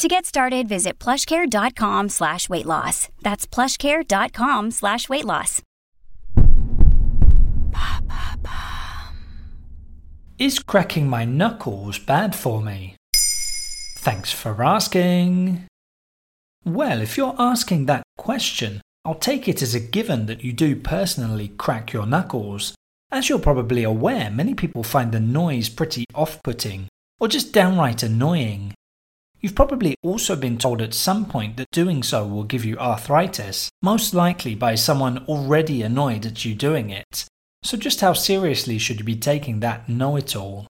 To get started, visit plushcare.com slash weight loss. That's plushcare.com slash weight loss. Is cracking my knuckles bad for me? Thanks for asking. Well, if you're asking that question, I'll take it as a given that you do personally crack your knuckles. As you're probably aware, many people find the noise pretty off putting, or just downright annoying. You've probably also been told at some point that doing so will give you arthritis, most likely by someone already annoyed at you doing it. So, just how seriously should you be taking that know it all?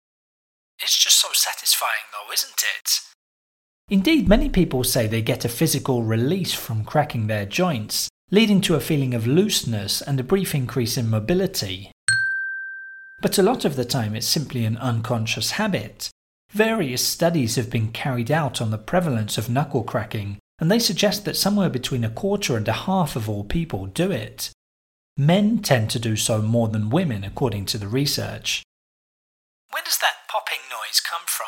It's just so satisfying, though, isn't it? Indeed, many people say they get a physical release from cracking their joints, leading to a feeling of looseness and a brief increase in mobility. But a lot of the time, it's simply an unconscious habit, Various studies have been carried out on the prevalence of knuckle cracking, and they suggest that somewhere between a quarter and a half of all people do it. Men tend to do so more than women, according to the research. Where does that popping noise come from?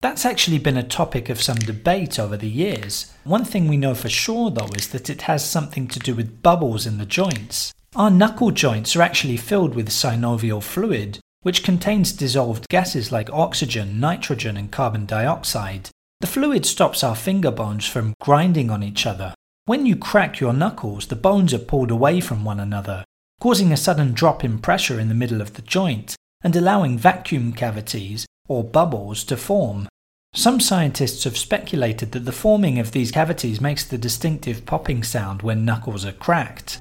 That's actually been a topic of some debate over the years. One thing we know for sure, though, is that it has something to do with bubbles in the joints. Our knuckle joints are actually filled with synovial fluid, which contains dissolved gases like oxygen, nitrogen, and carbon dioxide. The fluid stops our finger bones from grinding on each other. When you crack your knuckles, the bones are pulled away from one another, causing a sudden drop in pressure in the middle of the joint and allowing vacuum cavities, or bubbles, to form. Some scientists have speculated that the forming of these cavities makes the distinctive popping sound when knuckles are cracked.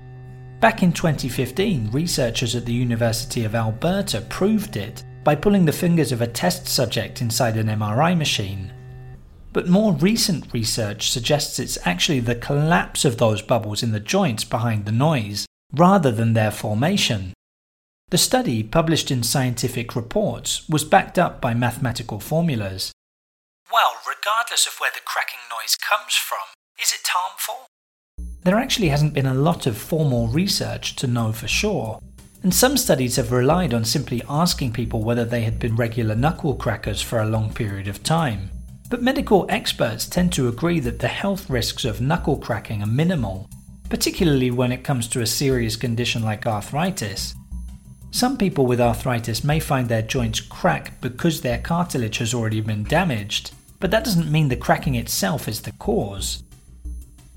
Back in 2015, researchers at the University of Alberta proved it by pulling the fingers of a test subject inside an MRI machine. But more recent research suggests it's actually the collapse of those bubbles in the joints behind the noise, rather than their formation. The study, published in scientific reports, was backed up by mathematical formulas. Well, regardless of where the cracking noise comes from, is it harmful? There actually hasn't been a lot of formal research to know for sure, and some studies have relied on simply asking people whether they had been regular knuckle crackers for a long period of time. But medical experts tend to agree that the health risks of knuckle cracking are minimal, particularly when it comes to a serious condition like arthritis. Some people with arthritis may find their joints crack because their cartilage has already been damaged, but that doesn't mean the cracking itself is the cause.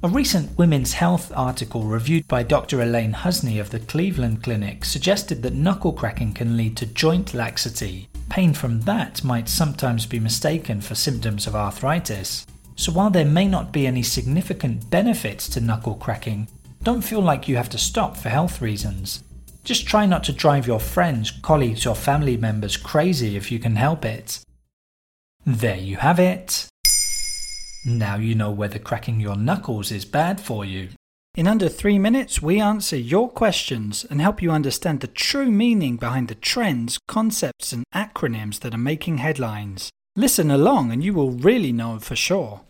A recent women's health article reviewed by Dr. Elaine Husni of the Cleveland Clinic suggested that knuckle cracking can lead to joint laxity. Pain from that might sometimes be mistaken for symptoms of arthritis. So while there may not be any significant benefits to knuckle cracking, don't feel like you have to stop for health reasons. Just try not to drive your friends, colleagues, or family members crazy if you can help it. There you have it. Now you know whether cracking your knuckles is bad for you. In under three minutes, we answer your questions and help you understand the true meaning behind the trends, concepts, and acronyms that are making headlines. Listen along and you will really know for sure.